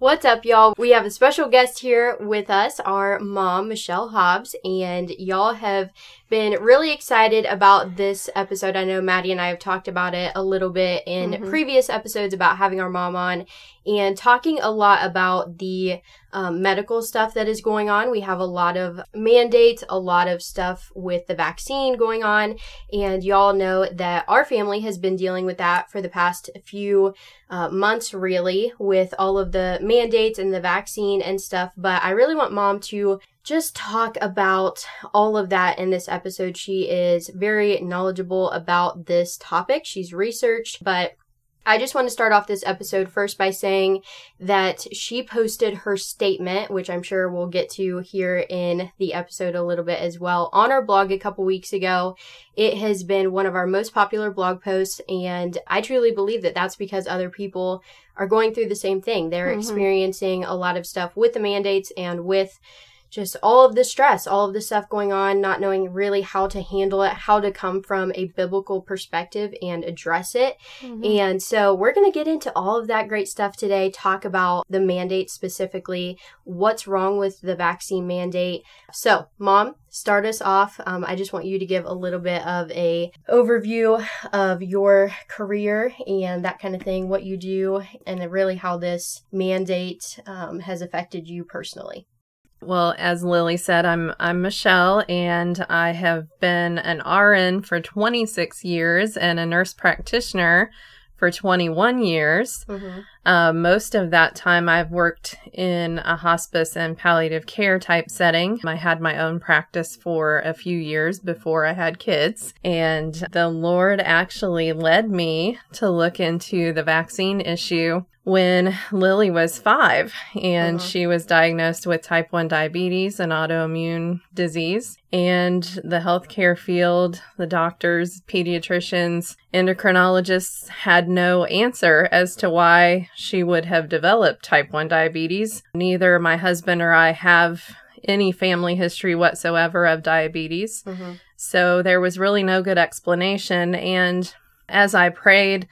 What's up, y'all? We have a special guest here with us, our mom, Michelle Hobbs, and y'all have been really excited about this episode. I know Maddie and I have talked about it a little bit in mm-hmm. previous episodes about having our mom on and talking a lot about the um, medical stuff that is going on. We have a lot of mandates, a lot of stuff with the vaccine going on, and y'all know that our family has been dealing with that for the past few uh, months, really, with all of the mandates and the vaccine and stuff. But I really want mom to just talk about all of that in this episode. She is very knowledgeable about this topic. She's researched, but I just want to start off this episode first by saying that she posted her statement, which I'm sure we'll get to here in the episode a little bit as well, on our blog a couple weeks ago. It has been one of our most popular blog posts, and I truly believe that that's because other people are going through the same thing. They're mm-hmm. experiencing a lot of stuff with the mandates and with just all of the stress, all of the stuff going on, not knowing really how to handle it, how to come from a biblical perspective and address it. Mm-hmm. And so we're going to get into all of that great stuff today, talk about the mandate specifically, what's wrong with the vaccine mandate. So, mom, start us off. Um, I just want you to give a little bit of a overview of your career and that kind of thing, what you do, and really how this mandate um, has affected you personally. Well, as Lily said, I'm I'm Michelle and I have been an RN for 26 years and a nurse practitioner for 21 years. Mm-hmm. Uh, most of that time I've worked in a hospice and palliative care type setting. I had my own practice for a few years before I had kids. And the Lord actually led me to look into the vaccine issue when Lily was five and uh-huh. she was diagnosed with type 1 diabetes, an autoimmune disease. And the healthcare field, the doctors, pediatricians, endocrinologists had no answer as to why she would have developed type 1 diabetes. Neither my husband or I have any family history whatsoever of diabetes. Mm-hmm. So there was really no good explanation. And as I prayed,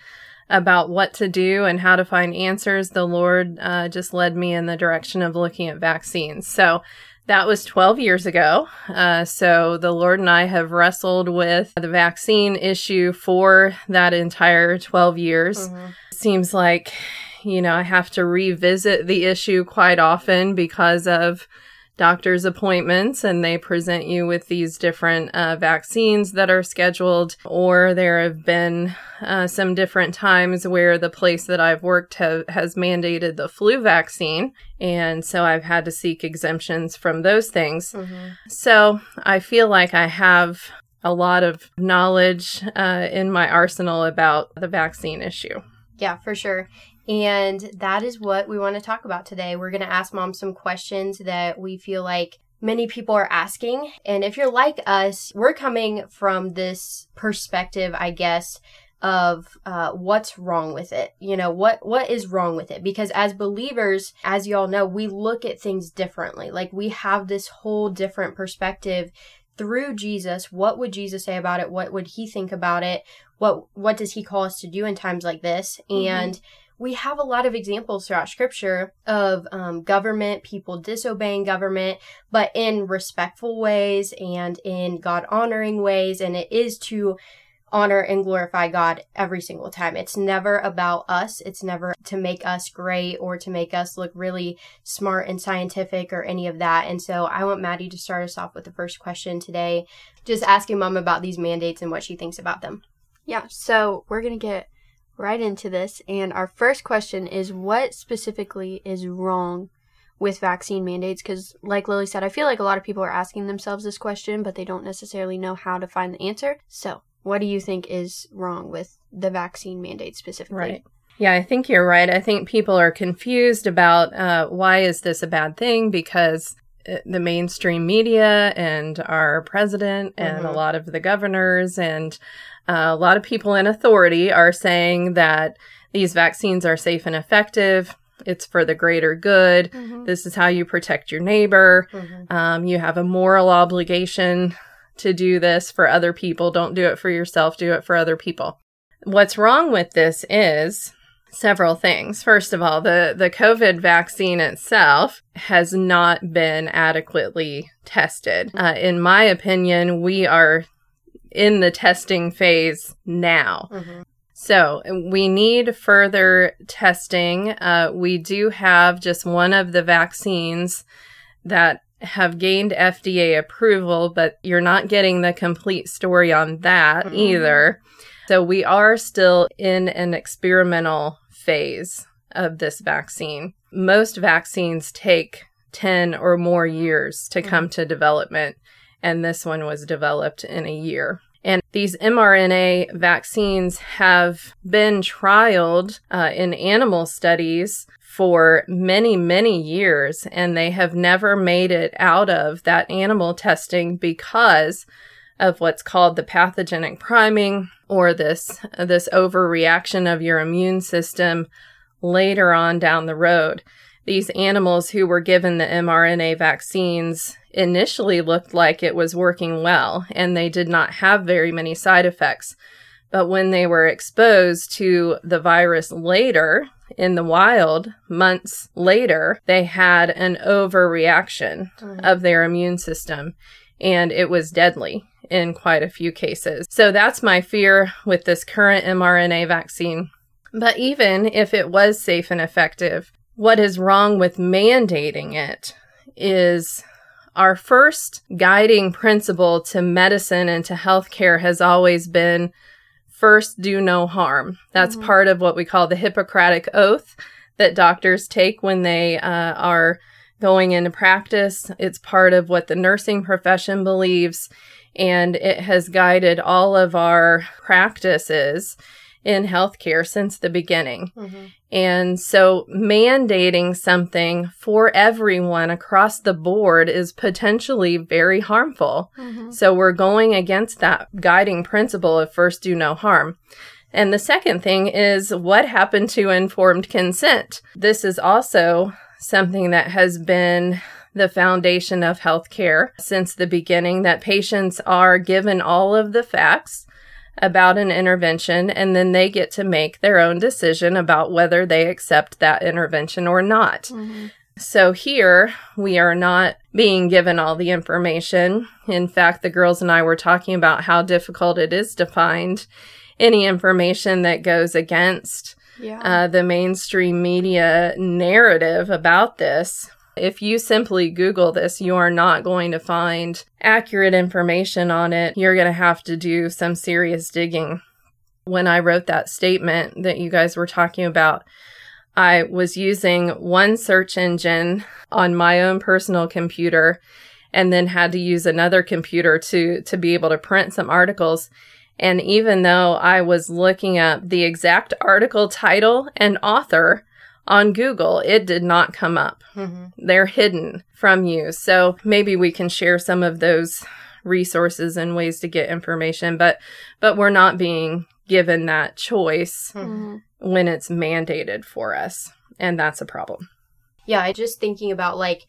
about what to do and how to find answers, the Lord uh, just led me in the direction of looking at vaccines. So that was 12 years ago. Uh, so the Lord and I have wrestled with the vaccine issue for that entire 12 years. Mm-hmm. Seems like, you know, I have to revisit the issue quite often because of doctor's appointments and they present you with these different uh, vaccines that are scheduled, or there have been uh, some different times where the place that I've worked have, has mandated the flu vaccine. And so I've had to seek exemptions from those things. Mm-hmm. So I feel like I have a lot of knowledge uh, in my arsenal about the vaccine issue. Yeah, for sure. And that is what we want to talk about today. We're going to ask mom some questions that we feel like many people are asking. And if you're like us, we're coming from this perspective, I guess, of uh, what's wrong with it. You know, what what is wrong with it? Because as believers, as you all know, we look at things differently. Like we have this whole different perspective through Jesus. What would Jesus say about it? What would he think about it? What what does he call us to do in times like this? Mm-hmm. And we have a lot of examples throughout scripture of um, government, people disobeying government, but in respectful ways and in God honoring ways. And it is to honor and glorify God every single time. It's never about us. It's never to make us great or to make us look really smart and scientific or any of that. And so I want Maddie to start us off with the first question today, just asking mom about these mandates and what she thinks about them. Yeah, so we're going to get right into this. And our first question is what specifically is wrong with vaccine mandates because like lily said i feel like a lot of people are asking themselves this question but they don't necessarily know how to find the answer so what do you think is wrong with the vaccine mandate specifically Right. Yeah, I think you're right. I think people are confused about uh, why is this a bad thing because uh, the mainstream media and our president and a Mhm. lot of the governors and uh, a lot of people in authority are saying that these vaccines are safe and effective. It's for the greater good. Mhm. This is how you protect your neighbor. Mhm. Um, you have a moral obligation to do this for other people. Don't do it for yourself, do it for other people. What's wrong with this is several things. First of all, the, the COVID vaccine itself has not been adequately tested. Uh, in my opinion, we are in the testing phase now. Mhm. So we need further testing. Uh, we do have just one of the vaccines that have gained FDA approval, but you're not getting the complete story on that Mhm. either. So we are still in an experimental phase of this vaccine. Most vaccines take 10 or more years to come to development, and this one was developed in a year. And these mRNA vaccines have been trialed uh, in animal studies for many, many years, and they have never made it out of that animal testing because of what's called the pathogenic priming or this this overreaction of your immune system later on down the road. These animals who were given the mRNA vaccines initially looked like it was working well and they did not have very many side effects. But when they were exposed to the virus later in the wild, months later, they had an overreaction Mhm. of their immune system and it was deadly in quite a few cases. So that's my fear with this current mRNA vaccine. But even if it was safe and effective, what is wrong with mandating it is our first guiding principle to medicine and to healthcare has always been first do no harm. That's Mhm. part of what we call the Hippocratic Oath that doctors take when they uh, are going into practice. It's part of what the nursing profession believes, and it has guided all of our practices in healthcare since the beginning. Mhm. And so mandating something for everyone across the board is potentially very harmful. Mhm. So we're going against that guiding principle of first do no harm. And the second thing is what happened to informed consent? This is also something that has been the foundation of healthcare since the beginning that patients are given all of the facts about an intervention and then they get to make their own decision about whether they accept that intervention or not. Mhm. So here we are not being given all the information. In fact, the girls and I were talking about how difficult it is to find any information that goes against Yeah. uh, the mainstream media narrative about this. If you simply Google this, you are not going to find accurate information on it. You're going to have to do some serious digging. When I wrote that statement that you guys were talking about, I was using one search engine on my own personal computer and then had to use another computer to to be able to print some articles. And even though I was looking up the exact article title and author on Google, it did not come up. Mhm. They're hidden from you. So maybe we can share some of those resources and ways to get information, but but we're not being given that choice Mhm. Mhm. when it's mandated for us. And that's a problem. Yeah, I just thinking about like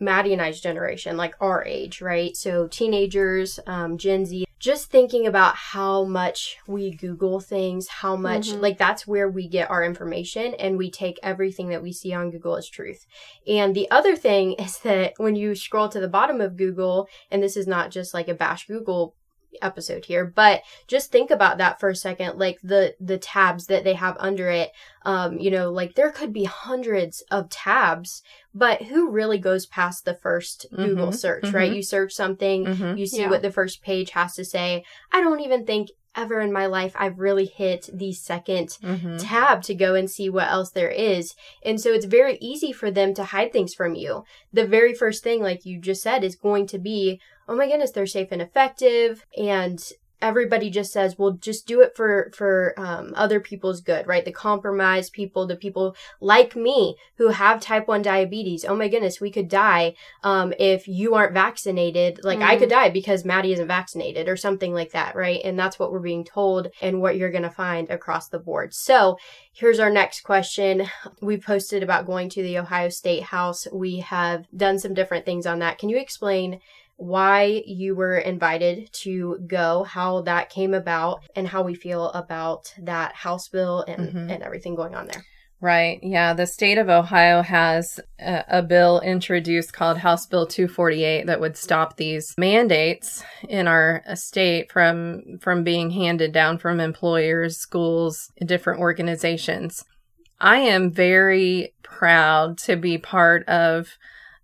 Maddie and I's generation, like our age, right? So teenagers, um, Gen Z, just thinking about how much we Google things, how much, Mhm. like, that's where we get our information and we take everything that we see on Google as truth. And the other thing is that when you scroll to the bottom of Google, and this is not just like a bash Google episode here but just think about that for a second like the the tabs that they have under it um you know like there could be hundreds of tabs but who really goes past the 1st Mm-hmm. google search right Mhm. you search something Mhm. you see Yeah. what the first page has to say i don't even think ever in my life i've really hit the 2nd Mhm. tab to go and see what else there is. And so it's very easy for them to hide things from you. The very first thing, like you just said, is going to be, oh my goodness, they're safe and effective. And everybody just says, well, just do it for, for, um, other people's good, right? The compromised people, the people like me who have type 1 diabetes. Oh my goodness, we could die, um, if you aren't vaccinated. Like I Mhm. could die because Maddie isn't vaccinated or something like that, right? And that's what we're being told and what you're going to find across the board. So here's our next question. We posted about going to the Ohio State House. We have done some different things on that. Can you explain why you were invited to go, how that came about, and how we feel about that House bill and, Mhm. and everything going on there? Right. Yeah. The state of Ohio has a, a bill introduced called House Bill 248 that would stop these mandates in our state from from being handed down from employers, schools, different organizations. I am very proud to be part of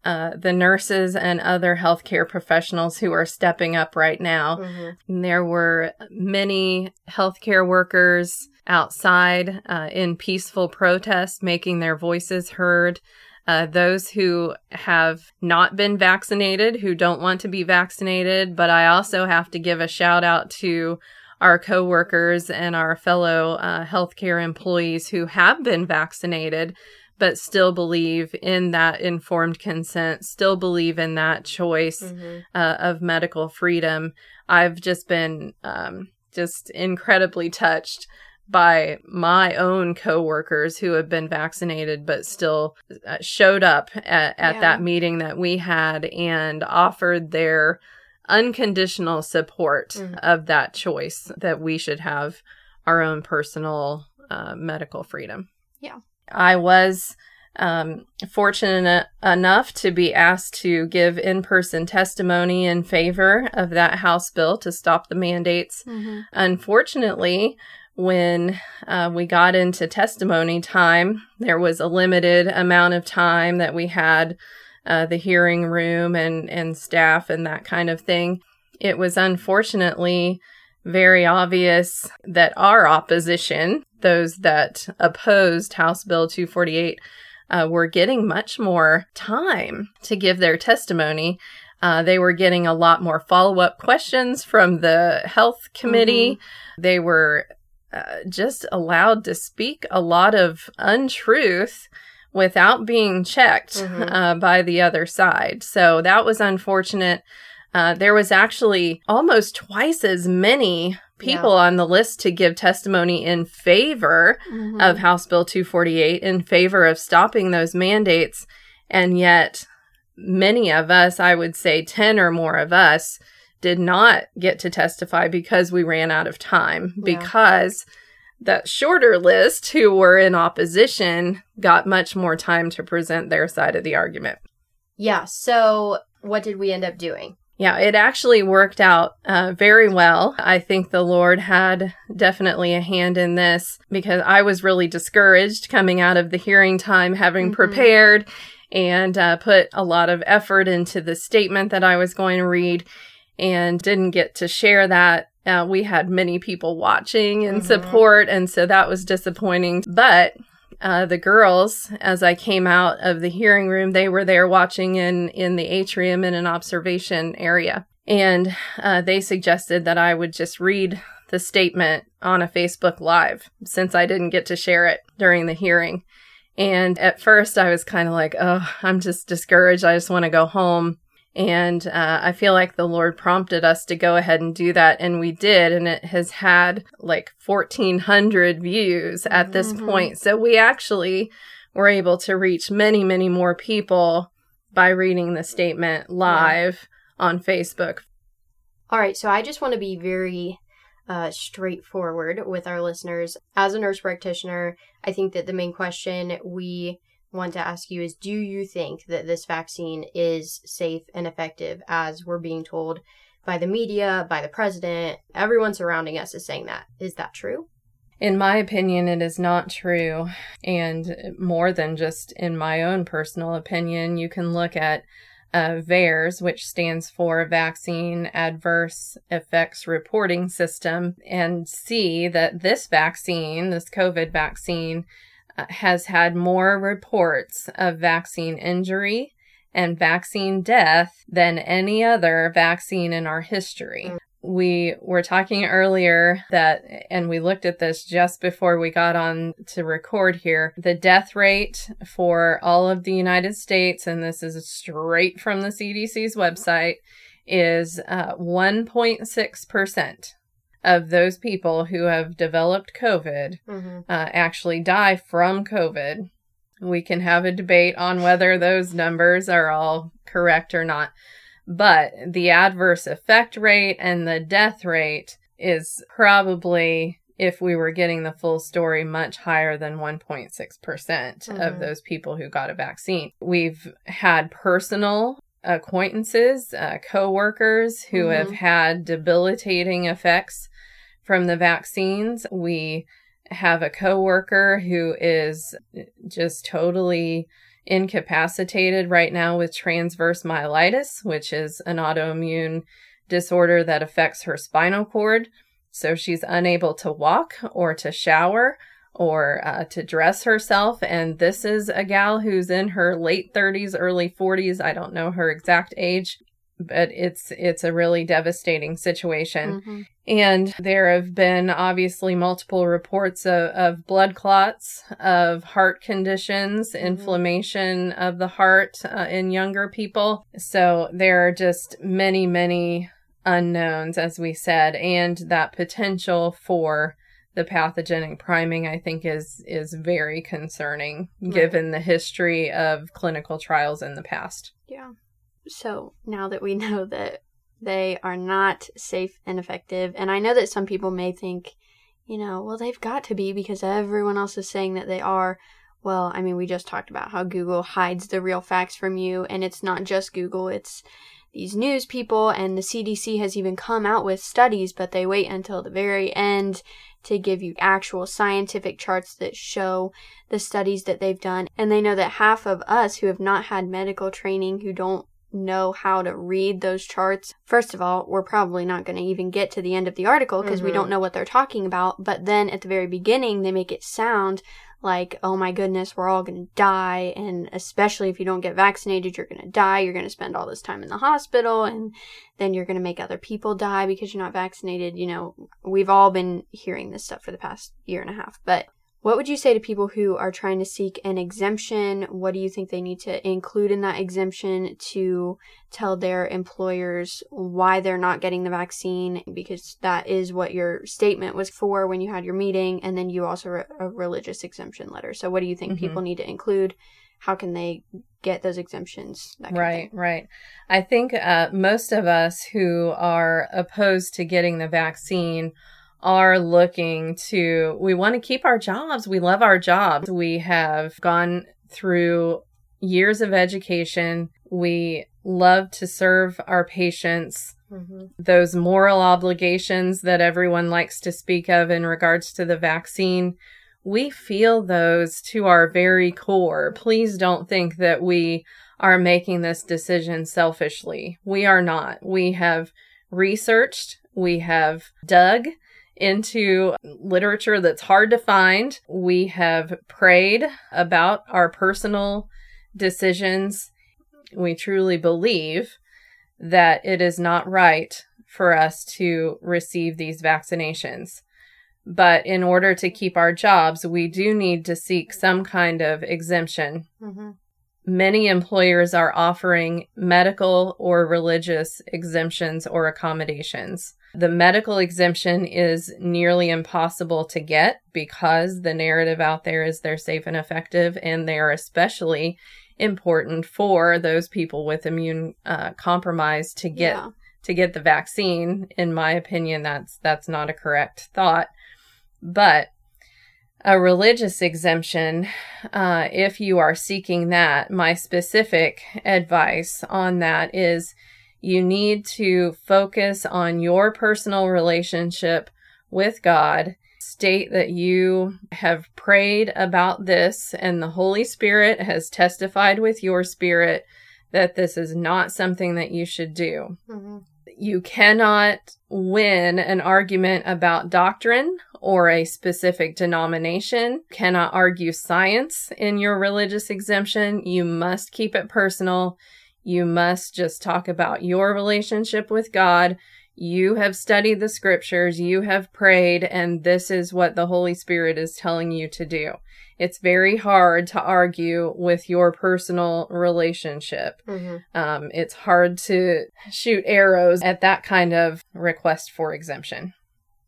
uh, the nurses and other healthcare professionals who are stepping up right now. Mm-hmm. There were many healthcare workers outside uh, in peaceful protest, making their voices heard. Uh, those who have not been vaccinated, who don't want to be vaccinated, but I also have to give a shout out to our coworkers and our fellow uh, healthcare employees who have been vaccinated, but still believe in that informed consent, still believe in that choice Mm-hmm. uh, of medical freedom. I've just been um, just incredibly touched by my own coworkers who have been vaccinated but still uh, showed up at, at Yeah. that meeting that we had and offered their unconditional support Mhm. of that choice that we should have our own personal uh, medical freedom. Yeah. I was um, fortunate enough to be asked to give in person testimony in favor of that House bill to stop the mandates. Mm-hmm. Unfortunately, when uh, we got into testimony time, there was a limited amount of time that we had uh, the hearing room and, and staff and that kind of thing. It was unfortunately very obvious that our opposition, those that opposed House Bill 248, uh, were getting much more time to give their testimony. Uh, they were getting a lot more follow up questions from the health committee. They were uh, just allowed to speak a lot of untruth without being checked Mhm. uh, by the other side. So that was unfortunate. Uh, there was actually almost twice as many people on the list to give testimony in favor Mm-hmm. of House Bill 248 in favor of stopping those mandates. And yet, many of us, I would say 10 or more of us, did not get to testify because we ran out of time. Yeah. Because that shorter list who were in opposition got much more time to present their side of the argument. Yeah. So what did we end up doing? Yeah, it actually worked out uh, very well. I think the Lord had definitely a hand in this because I was really discouraged coming out of the hearing time, having Mhm. prepared and uh, put a lot of effort into the statement that I was going to read and didn't get to share that. Uh, we had many people watching and Mhm. support, and so that was disappointing. But uh, the girls, as I came out of the hearing room, they were there watching in in the atrium in an observation area, and uh, they suggested that I would just read the statement on a Facebook Live since I didn't get to share it during the hearing. And at first, I was kind of like, "Oh, I'm just discouraged. I just want to go home." And uh, I feel like the Lord prompted us to go ahead and do that. And we did. And it has had like 1,400 views at this Mhm. point. So we actually were able to reach many, many more people by reading the statement live on Facebook. All right, so I just want to be very uh, straightforward with our listeners. As a nurse practitioner, I think that the main question we want to ask you is Do you think that this vaccine is safe and effective as we're being told by the media, by the president. Everyone surrounding us is saying that. Is that true? In my opinion, it is not true. And more than just in my own personal opinion, you can look at uh, VAERS, which stands for Vaccine Adverse Effects Reporting System, and see that this vaccine, this COVID vaccine, has had more reports of vaccine injury and vaccine death than any other vaccine in our history. Mm we were talking earlier that, and we looked at this just before we got on to record here. The death rate for all of the United States, and this is straight from the CDC's website, is uh, 1.6% of those people who have developed COVID mm-hmm. uh, actually die from COVID. We can have a debate on whether those numbers are all correct or not but the adverse effect rate and the death rate is probably if we were getting the full story much higher than 1.6% mm hmm of mm-hmm. those people who got a vaccine. We've had personal acquaintances, uh, coworkers who mm-hmm. have had debilitating effects from the vaccines. We have a coworker who is just totally incapacitated right now with transverse myelitis, which is an autoimmune disorder that affects her spinal cord. So she's unable to walk or to shower or uh, to dress herself. And this is a gal who's in her late 30s, early 40s. I don't know her exact age but it's it's a really devastating situation. Mm-hmm. And there have been obviously multiple reports of, of blood clots, of heart conditions, mm-hmm. inflammation of the heart uh, in younger people. So there are just many, many unknowns, as we said, and that potential for the pathogenic priming I think is is very concerning right. given the history of clinical trials in the past. Yeah. So now that we know that they are not safe and effective, and I know that some people may think, you know, well, they've got to be because everyone else is saying that they are. Well, I mean, we just talked about how Google hides the real facts from you, and it's not just Google, it's these news people, and the CDC has even come out with studies, but they wait until the very end to give you actual scientific charts that show the studies that they've done. And they know that half of us who have not had medical training, who don't know how to read those charts, first of all, we're probably not going to even get to the end of the article because mm-hmm. we don't know what they're talking about. But then at the very beginning, they make it sound like, oh my goodness, we're all going to die. And especially if you don't get vaccinated, you're going to die. You're going to spend all this time in the hospital and then you're going to make other people die because you're not vaccinated. You know, we've all been hearing this stuff for the past year and a half. But what would you say to people who are trying to seek an exemption? What do you think they need to include in that exemption to tell their employers why they're not getting the vaccine? Because that is what your statement was for when you had your meeting, and then you also wrote a religious exemption letter. So, what do you think mm-hmm. people need to include? How can they get those exemptions? right, right. I think uh, most of us who are opposed to getting the vaccine are looking to, we want to keep our jobs. We love our jobs. We have gone through years of education. We love to serve our patients. Mm-hmm. Those moral obligations that everyone likes to speak of in regards to the vaccine, we feel those to our very core. Please don't think that we are making this decision selfishly. We are not. We have researched, we have dug, into literature that's hard to find. We have prayed about our personal decisions. We truly believe that it is not right for us to receive these vaccinations. But in order to keep our jobs, we do need to seek some kind of exemption. Mm-hmm. Many employers are offering medical or religious exemptions or accommodations. The medical exemption is nearly impossible to get because the narrative out there is they're safe and effective, and they are especially important for those people with immune uh, compromise to get yeah. to get the vaccine. In my opinion, that's that's not a correct thought, but a religious exemption, uh, if you are seeking that, my specific advice on that is You need to focus on your personal relationship with God. State that you have prayed about this and the Holy Spirit has testified with your spirit that this is not something that you should do. Mm-hmm. You cannot win an argument about doctrine or a specific denomination, cannot argue science in your religious exemption. You must keep it personal. You must just talk about your relationship with God. You have studied the scriptures, you have prayed, and this is what the Holy Spirit is telling you to do. It's very hard to argue with your personal relationship. Mm-hmm. Um, it's hard to shoot arrows at that kind of request for exemption.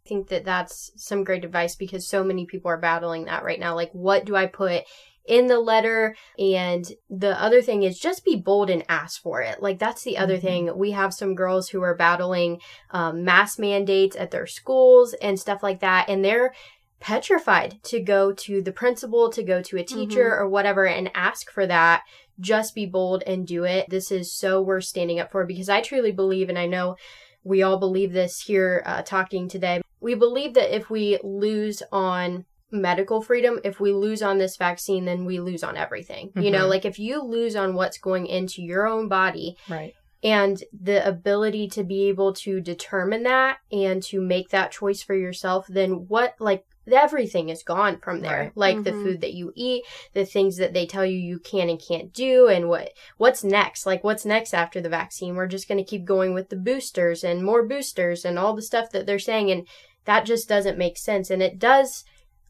I think that that's some great advice because so many people are battling that right now. Like, what do I put in the letter. And the other thing is just be bold and ask for it. Like that's the other mm-hmm. thing. We have some girls who are battling um, mask mandates at their schools and stuff like that. And they're petrified to go to the principal, to go to a teacher mm-hmm. or whatever and ask for that. Just be bold and do it. This is so worth standing up for because I truly believe, and I know we all believe this here uh, talking today. We believe that if we lose on medical freedom if we lose on this vaccine then we lose on everything mm-hmm. you know mm-hmm. like if you lose on what's going into your own body right and the ability to be able to determine that and to make that choice for yourself then what like everything is gone from there right. like mm-hmm. the food that you eat the things that they tell you you can and can't do and what what's next like what's next after the vaccine we're just going to keep going with the boosters and more boosters and all the stuff that they're saying and that just doesn't make sense and it does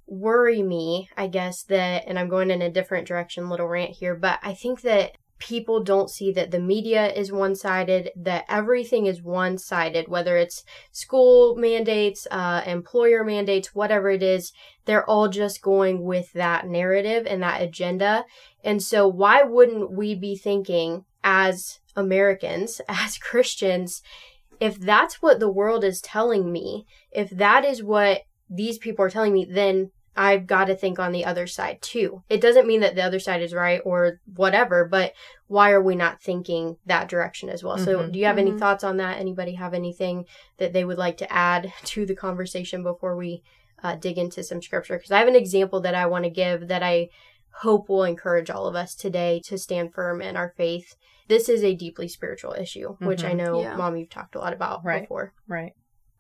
worry me, I guess, that, and I'm going in a different direction, little rant here, but I think that people don't see that the media is one sided, that everything is one sided, whether it's school mandates, uh, employer mandates, whatever it is, they're all just going with that narrative and that agenda. And so, why wouldn't we be thinking as Americans, as Christians, if that's what the world is telling me, if that is what these people are telling me, then I've got to think on the other side too. It doesn't mean that the other side is right or whatever, but why are we not thinking that direction as well? Mm-hmm. So, do you have mm-hmm. any thoughts on that? Anybody have anything that they would like to add to the conversation before we uh, dig into some scripture? Because I have an example that I want to give that I hope will encourage all of us today to stand firm in our faith. This is a deeply spiritual issue, mm-hmm. which I mm-hmm. know, yeah. Mom, you've talked a lot about right. before. Right.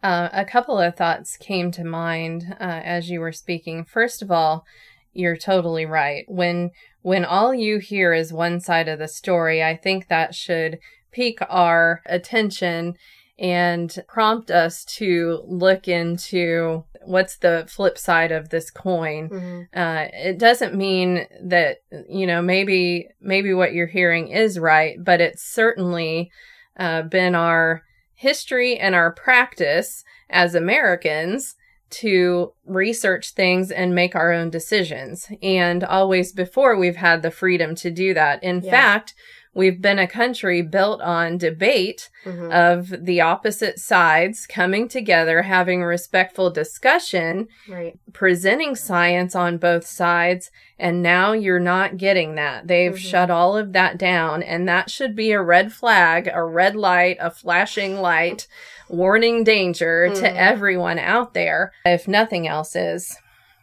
Uh, a couple of thoughts came to mind uh, as you were speaking. First of all, you're totally right. When when all you hear is one side of the story, I think that should pique our attention and prompt us to look into what's the flip side of this coin. Mm-hmm. Uh, it doesn't mean that you know maybe maybe what you're hearing is right, but it's certainly uh, been our history and our practice as Americans to research things and make our own decisions. And always before we've had the freedom to do that. In yeah. fact, we've been a country built on debate mm-hmm. of the opposite sides coming together, having respectful discussion, right. presenting science on both sides. And now you're not getting that. They've mm-hmm. shut all of that down. And that should be a red flag, a red light, a flashing light, warning danger mm-hmm. to everyone out there, if nothing else is.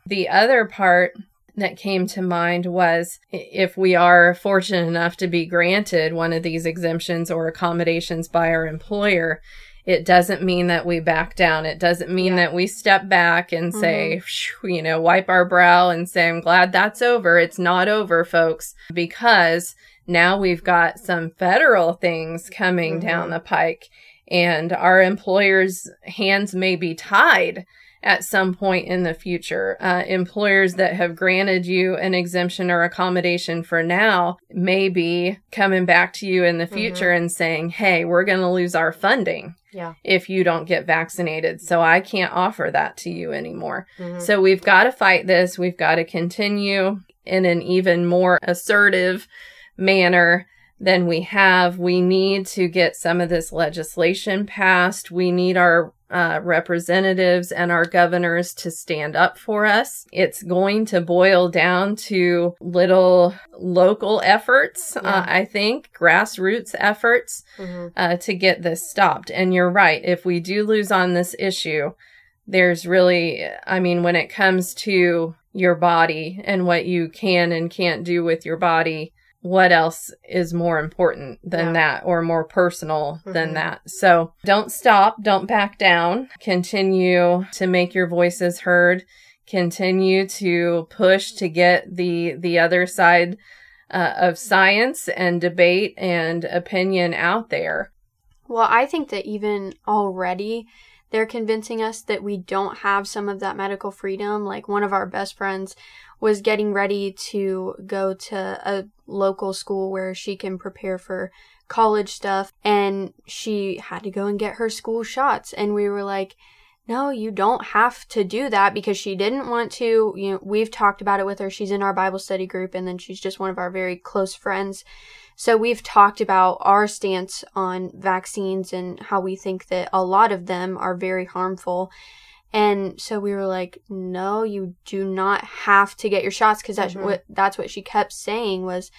The other part that came to mind was if we are fortunate enough to be granted one of these exemptions or accommodations by our employer, it doesn't mean that we back down. It doesn't mean yeah. that we step back and mm-hmm. say, you know, wipe our brow and say, I'm glad that's over. It's not over, folks, because now we've got some federal things coming mm-hmm. down the pike and our employers' hands may be tied at some point in the future. Uh, employers that have granted you an exemption or accommodation for now may be coming back to you in the mm-hmm. future mm-hmm. and saying, hey, we're going to lose our funding. Yeah. If you don't get vaccinated. So I can't offer that to you anymore. Mm-hmm. So we've got to fight this. We've got to continue in an even more assertive manner than we have. We need to get some of this legislation passed. We need our uh, representatives and our governors to stand up for us. It's going to boil down to little local efforts, uh, yeah. uh, I think, grassroots efforts mm-hmm. uh, to get this stopped. And you're right. If we do lose on this issue, there's really, I mean, when it comes to your body and what you can and can't do with your body, what else is more important than yeah. that or more personal mm-hmm. than that. So don't stop, don't back down, continue to make your voices heard, continue to push to get the the other side uh, of science and debate and opinion out there. Well, I think that even already they're convincing us that we don't have some of that medical freedom. Like one of our best friends was getting ready to go to a local school where she can prepare for college stuff and she had to go and get her school shots. And we were like no you don't have to do that because she didn't want to you know we've talked about it with her. She's in our bible study group and then she's just one of our very close friends. So we've talked about our stance on vaccines and how we think that a lot of them are very harmful and so we were like, no, you do not have to get your shots because that's mm-hmm. what that's what she kept saying was,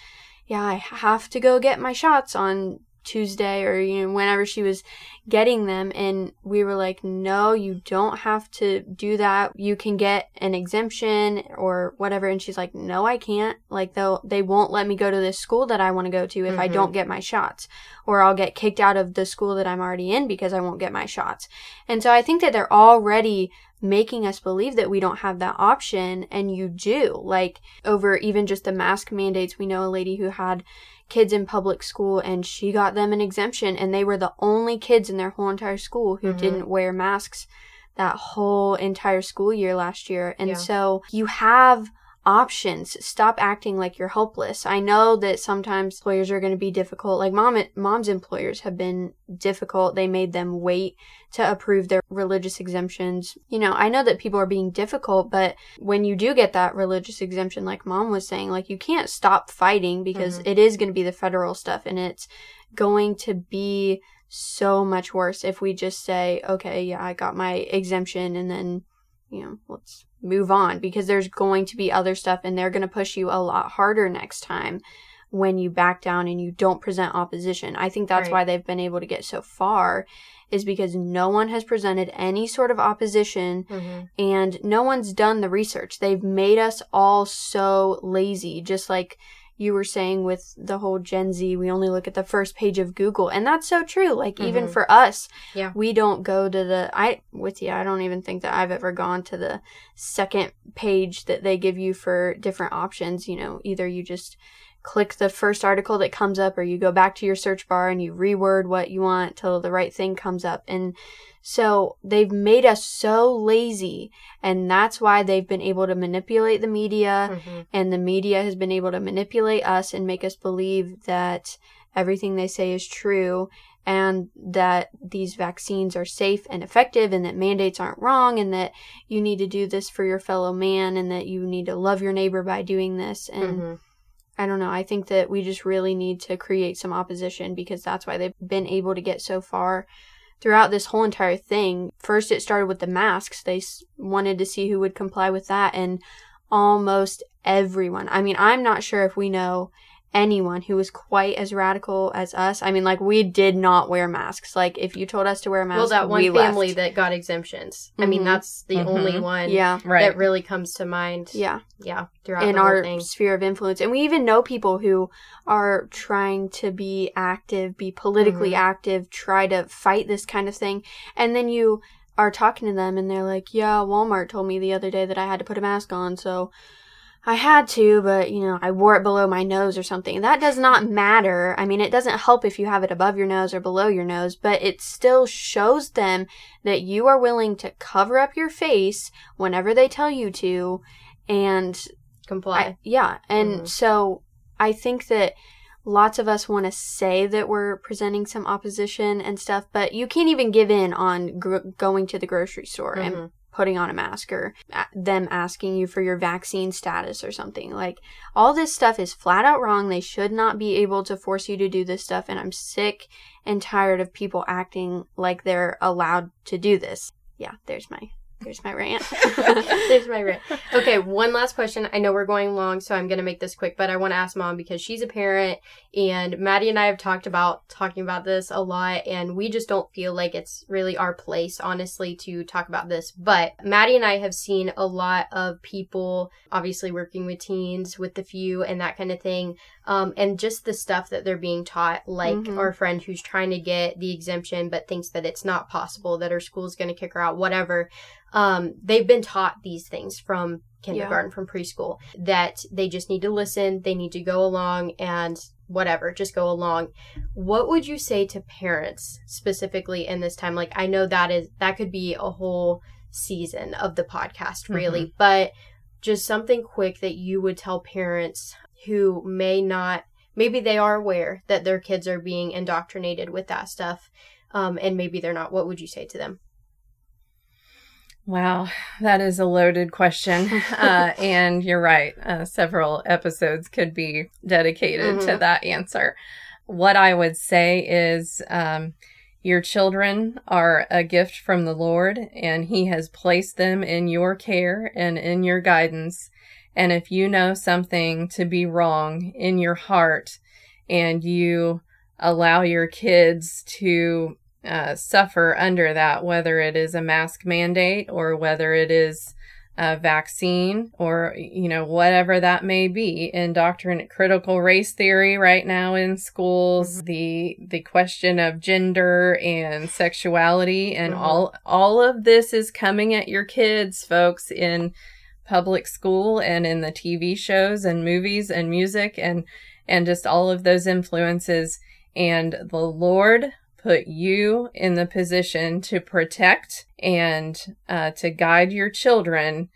yeah, I have to go get my shots on Tuesday or you know whenever she was getting them and we were like no you don't have to do that. You can get an exemption or whatever. And she's like no I can't. Like they'll they won't let me go to this school that I want to go to if mm-hmm. I don't get my shots or I'll get kicked out of the school that I'm already in because I won't get my shots. And so I think that they're already making us believe that we don't have that option and you do. Like over even just the mask mandates we know a lady who had kids in public school and she got them an exemption and they were the only kids in their whole entire school who mm-hmm. didn't wear masks that whole entire school year last year. And yeah. so you have options. Stop acting like you're helpless. I know that sometimes employers are going to be difficult. Like mom, mom's employers have been difficult. They made them wait to approve their religious exemptions. You know, I know that people are being difficult, but when you do get that religious exemption, like mom was saying, like you can't stop fighting because mm-hmm. it is going to be the federal stuff and it's going to be so much worse if we just say, okay, yeah, I got my exemption and then, you know, let's move on because there's going to be other stuff and they're going to push you a lot harder next time when you back down and you don't present opposition. I think that's right. why they've been able to get so far is because no one has presented any sort of opposition mm-hmm. and no one's done the research. They've made us all so lazy, just like you were saying with the whole Gen Z, we only look at the first page of Google. And that's so true. Like mm-hmm. even for us, yeah. we don't go to the I with you, I don't even think that I've ever gone to the second page that they give you for different options. You know, either you just click the first article that comes up or you go back to your search bar and you reword what you want till the right thing comes up. And so they've made us so lazy, and that's why they've been able to manipulate the media, mm-hmm. and the media has been able to manipulate us and make us believe that everything they say is true and that these vaccines are safe and effective and that mandates aren't wrong and that you need to do this for your fellow man and that you need to love your neighbor by doing this and mm-hmm. I don't know. I think that we just really need to create some opposition because that's why they've been able to get so far throughout this whole entire thing. First, it started with the masks. They wanted to see who would comply with that, and almost everyone. I mean, I'm not sure if we know anyone who was quite as radical as us. I mean, like we did not wear masks. Like if you told us to wear a mask, well, that one we family left. that got exemptions. Mm-hmm. I mean, mm-hmm. that's the mm-hmm. only one. Yeah, right. That really comes to mind. Yeah, yeah. Throughout in our thing. sphere of influence, and we even know people who are trying to be active, be politically mm-hmm. active, try to fight this kind of thing, and then you are talking to them, and they're like, "Yeah, Walmart told me the other day that I had to put a mask on, so." I had to, but you know, I wore it below my nose or something. That does not matter. I mean, it doesn't help if you have it above your nose or below your nose, but it still shows them that you are willing to cover up your face whenever they tell you to and comply. I, yeah. And mm-hmm. so I think that lots of us want to say that we're presenting some opposition and stuff, but you can't even give in on gr- going to the grocery store mm-hmm. and putting on a mask or uh, them asking you for your vaccine status or something. Like, all this stuff is flat out wrong. They should not be able to force you to do this stuff. And I'm sick and tired of people acting like they're allowed to do this. Yeah, there's my there's my rant. There's my rant. Okay, one last question. I know we're going long, so I'm going to make this quick, but I want to ask mom because she's a parent and Maddie and I have talked about talking about this a lot and we just don't feel like it's really our place, honestly, to talk about this. But Maddie and I have seen a lot of people obviously working with teens, with the few and that kind of thing. Um, and just the stuff that they're being taught, like mm-hmm. our friend who's trying to get the exemption but thinks that it's not possible, that her school's going to kick her out, whatever um, they've been taught these things from kindergarten, yeah. from preschool, that they just need to listen, they need to go along and whatever, just go along. What would you say to parents specifically in this time? Like, I know that is, that could be a whole season of the podcast, really, mm-hmm. but just something quick that you would tell parents who may not, maybe they are aware that their kids are being indoctrinated with that stuff, um, and maybe they're not. What would you say to them? Wow, that is a loaded question. uh, and you're right. Uh, several episodes could be dedicated mm-hmm. to that answer. What I would say is um, your children are a gift from the Lord, and He has placed them in your care and in your guidance. And if you know something to be wrong in your heart and you allow your kids to uh, suffer under that, whether it is a mask mandate or whether it is a vaccine or you know whatever that may be indoctrinate critical race theory right now in schools mm-hmm. the the question of gender and sexuality and mm-hmm. all all of this is coming at your kids folks in public school and in the TV shows and movies and music and and just all of those influences and the lord put you in the position to protect and uh, to guide your children,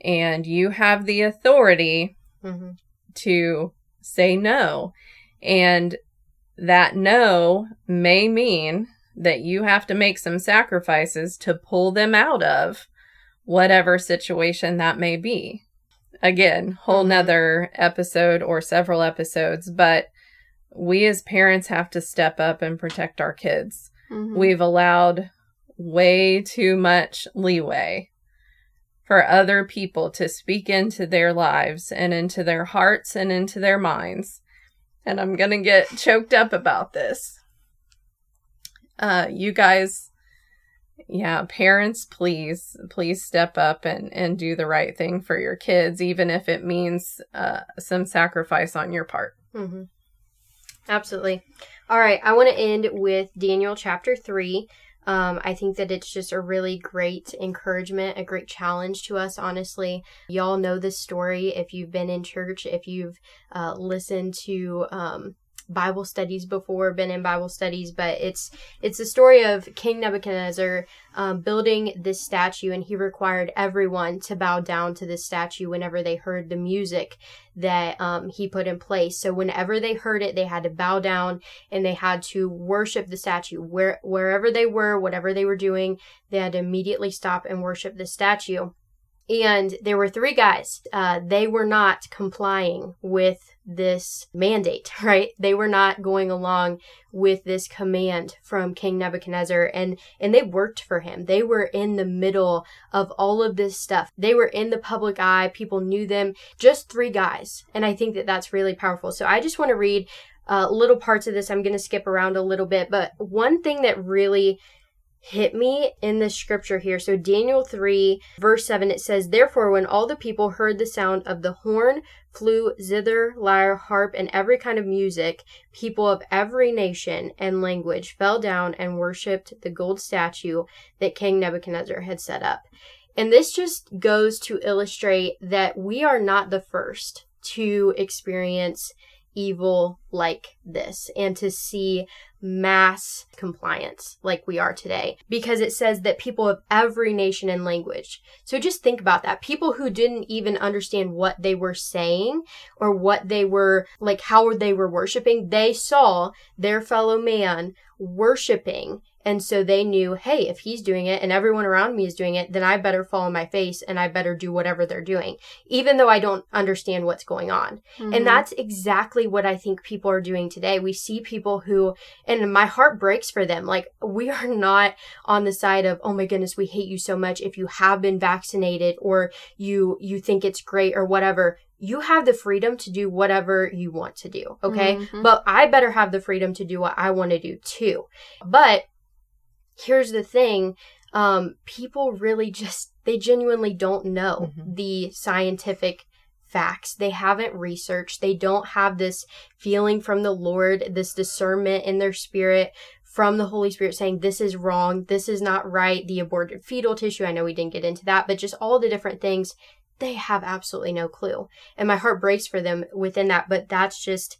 and you have the authority mm-hmm. to say no. And that no may mean that you have to make some sacrifices to pull them out of whatever situation that may be. Again, whole mm-hmm. nother episode or several episodes, but we as parents have to step up and protect our kids. Mm-hmm. We've allowed way too much leeway for other people to speak into their lives and into their hearts and into their minds. And I'm going to get choked up about this. Uh, you guys, yeah, parents, please, please step up and, and do the right thing for your kids, even if it means uh, some sacrifice on your part. Mm-hmm. Absolutely. All right, I want to end with Daniel chapter 3. Um, I think that it's just a really great encouragement, a great challenge to us, honestly. Y'all know this story if you've been in church, if you've uh, listened to um, Bible studies before, been in Bible studies, but it's it's the story of King Nebuchadnezzar um, building this statue, and he required everyone to bow down to this statue whenever they heard the music that um, he put in place. So whenever they heard it, they had to bow down and they had to worship the statue where wherever they were, whatever they were doing. They had to immediately stop and worship the statue and there were three guys. Uh, they were not complying with this mandate, right? They were not going along with this command from King Nebuchadnezzar and and they worked for him. They were in the middle of all of this stuff. They were in the public eye. People knew them. Just three guys. And I think that that's really powerful. So I just want to read uh, little parts of this. I'm going to skip around a little bit, but one thing that really hit me in the scripture here. So, Daniel 3, verse 7, it says, Therefore, when all the people heard the sound of the horn, flute, zither, lyre, harp, and every kind of music, people of every nation and language fell down and worshipped the gold statue that King Nebuchadnezzar had set up. And this just goes to illustrate that we are not the first to experience evil like this and to see mass compliance like we are today because it says that people of every nation and language. So just think about that. People who didn't even understand what they were saying or what they were like how they were worshiping, they saw their fellow man worshiping And so they knew, hey, if he's doing it and everyone around me is doing it, then I better fall on my face and I better do whatever they're doing, even though I don't understand what's going on. Mm-hmm. And that's exactly what I think people are doing today. We see people who, and my heart breaks for them. Like, we are not on the side of, oh my goodness, we hate you so much if you have been vaccinated or you, you think it's great or whatever you have the freedom to do whatever you want to do. Okay. Mm-hmm. But I better have the freedom to do what I want to do too. But here's the thing um, people really just, they genuinely don't know mm-hmm. the scientific facts. They haven't researched. They don't have this feeling from the Lord, this discernment in their spirit from the Holy Spirit saying, this is wrong, this is not right, the aborted fetal tissue. I know we didn't get into that, but just all the different things. They have absolutely no clue. And my heart breaks for them within that, but that's just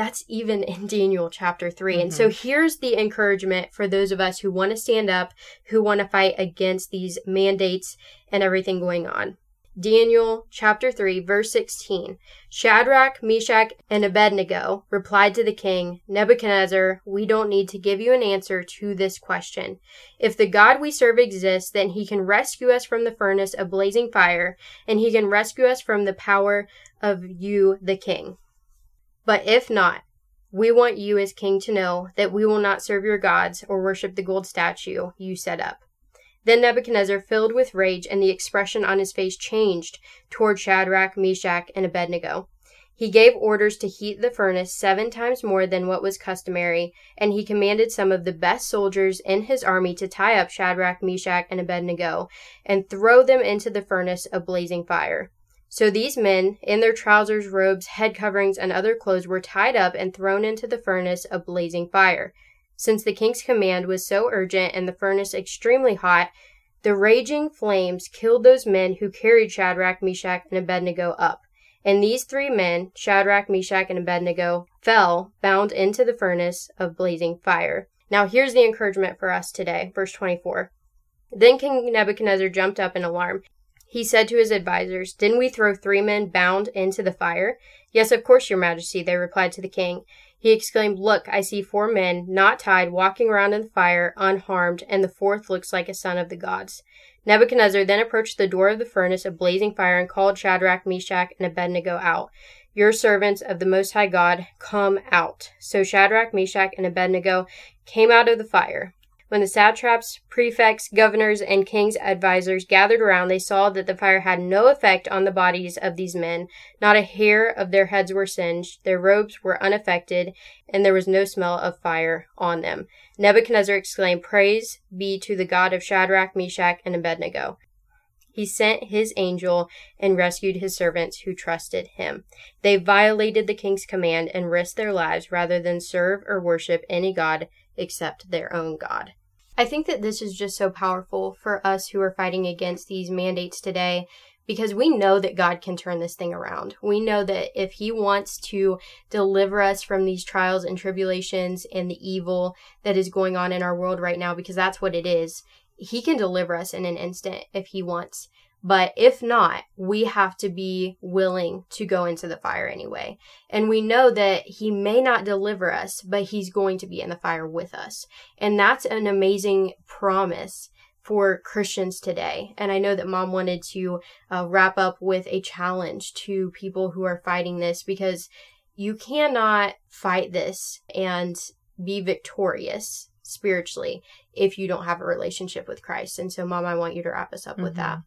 that's even in Daniel chapter 3. Mm-hmm. And so mm-hmm. here's the encouragement for those of us who want to stand up, who want to fight against these mandates and everything going on. Daniel chapter 3, verse 16. Shadrach, Meshach, and Abednego replied to the king, Nebuchadnezzar, we don't need to give you an answer to this question. If the God we serve exists, then he can rescue us from the furnace of blazing fire, and he can rescue us from the power of you, the king. But if not, we want you as king to know that we will not serve your gods or worship the gold statue you set up. Then Nebuchadnezzar, filled with rage, and the expression on his face changed toward Shadrach, Meshach, and Abednego. He gave orders to heat the furnace seven times more than what was customary, and he commanded some of the best soldiers in his army to tie up Shadrach, Meshach, and Abednego and throw them into the furnace of blazing fire. So these men, in their trousers, robes, head coverings, and other clothes, were tied up and thrown into the furnace of blazing fire. Since the king's command was so urgent and the furnace extremely hot, the raging flames killed those men who carried Shadrach, Meshach, and Abednego up. And these three men, Shadrach, Meshach, and Abednego, fell bound into the furnace of blazing fire. Now here's the encouragement for us today, verse 24. Then King Nebuchadnezzar jumped up in alarm. He said to his advisers, Didn't we throw three men bound into the fire? Yes, of course, your majesty, they replied to the king. He exclaimed, Look, I see four men, not tied, walking around in the fire, unharmed, and the fourth looks like a son of the gods. Nebuchadnezzar then approached the door of the furnace of blazing fire and called Shadrach, Meshach, and Abednego out. Your servants of the Most High God, come out. So Shadrach, Meshach, and Abednego came out of the fire. When the satraps, prefects, governors, and king's advisers gathered around, they saw that the fire had no effect on the bodies of these men. Not a hair of their heads were singed, their robes were unaffected, and there was no smell of fire on them. Nebuchadnezzar exclaimed, Praise be to the God of Shadrach, Meshach, and Abednego. He sent his angel and rescued his servants who trusted him. They violated the king's command and risked their lives rather than serve or worship any god except their own God. I think that this is just so powerful for us who are fighting against these mandates today because we know that God can turn this thing around. We know that if He wants to deliver us from these trials and tribulations and the evil that is going on in our world right now, because that's what it is, He can deliver us in an instant if He wants. But if not, we have to be willing to go into the fire anyway. And we know that he may not deliver us, but he's going to be in the fire with us. And that's an amazing promise for Christians today. And I know that mom wanted to uh, wrap up with a challenge to people who are fighting this because you cannot fight this and be victorious spiritually if you don't have a relationship with Christ. And so, mom, I want you to wrap us up mm-hmm. with that.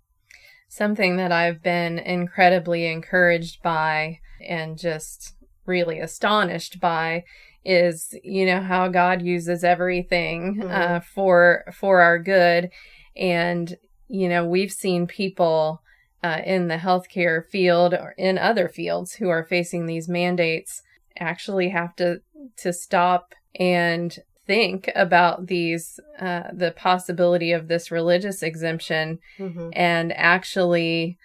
Something that I've been incredibly encouraged by and just really astonished by is you know how God uses everything mm-hmm. uh, for for our good, and you know we've seen people uh, in the healthcare field or in other fields who are facing these mandates actually have to to stop and think about these uh, the possibility of this religious exemption mm-hmm. and actually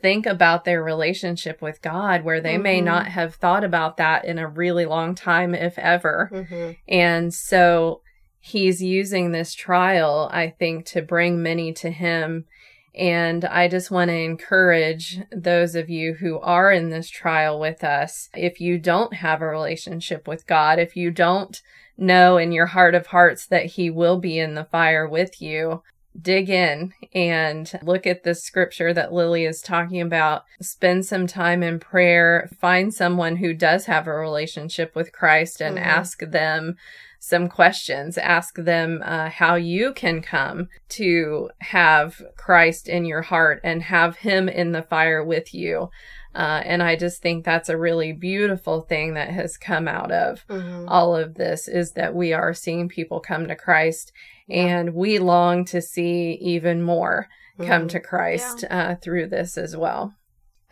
think about their relationship with God where they mm-hmm. may not have thought about that in a really long time if ever. Mm-hmm. And so he's using this trial I think to bring many to him And I just want to encourage those of you who are in this trial with us. If you don't have a relationship with God, if you don't know in your heart of hearts that He will be in the fire with you, dig in and look at the scripture that Lily is talking about. Spend some time in prayer. Find someone who does have a relationship with Christ and mm-hmm. ask them some questions. Ask them uh, how you can come to have Christ in your heart and have Him in the fire with you. Uh, and I just think that's a really beautiful thing that has come out of mm-hmm. all of this is that we are seeing people come to Christ yeah. and we long to see even more mm-hmm. come to Christ yeah. uh, through this as well.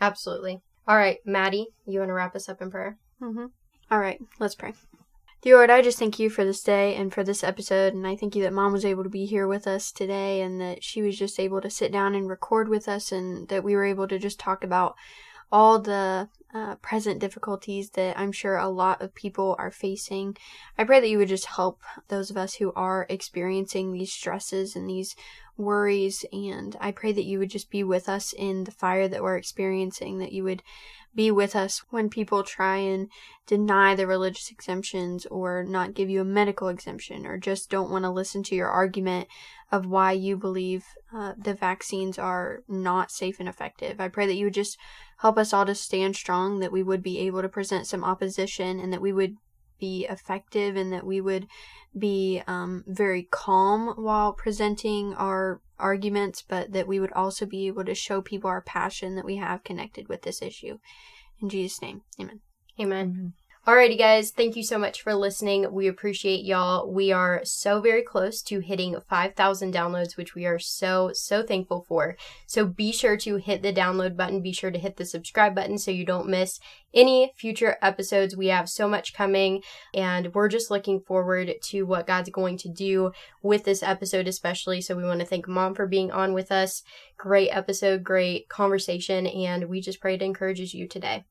Absolutely. All right, Maddie, you want to wrap us up in prayer? Mm-hmm. All right, let's pray. Dear Lord, I just thank you for this day and for this episode, and I thank you that Mom was able to be here with us today and that she was just able to sit down and record with us and that we were able to just talk about all the uh, present difficulties that I'm sure a lot of people are facing. I pray that you would just help those of us who are experiencing these stresses and these worries, and I pray that you would just be with us in the fire that we're experiencing, that you would be with us when people try and deny the religious exemptions or not give you a medical exemption or just don't want to listen to your argument of why you believe uh, the vaccines are not safe and effective. I pray that you would just help us all to stand strong, that we would be able to present some opposition and that we would be effective and that we would be um, very calm while presenting our arguments, but that we would also be able to show people our passion that we have connected with this issue. In Jesus' name, amen. Amen. Mm-hmm. Alrighty, guys, thank you so much for listening. We appreciate y'all. We are so very close to hitting 5,000 downloads, which we are so, so thankful for. So be sure to hit the download button. Be sure to hit the subscribe button so you don't miss any future episodes. We have so much coming, and we're just looking forward to what God's going to do with this episode, especially. So we want to thank Mom for being on with us. Great episode, great conversation, and we just pray it encourages you today.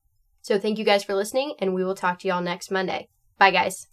So thank you guys for listening, and we will talk to y'all next Monday. Bye, guys.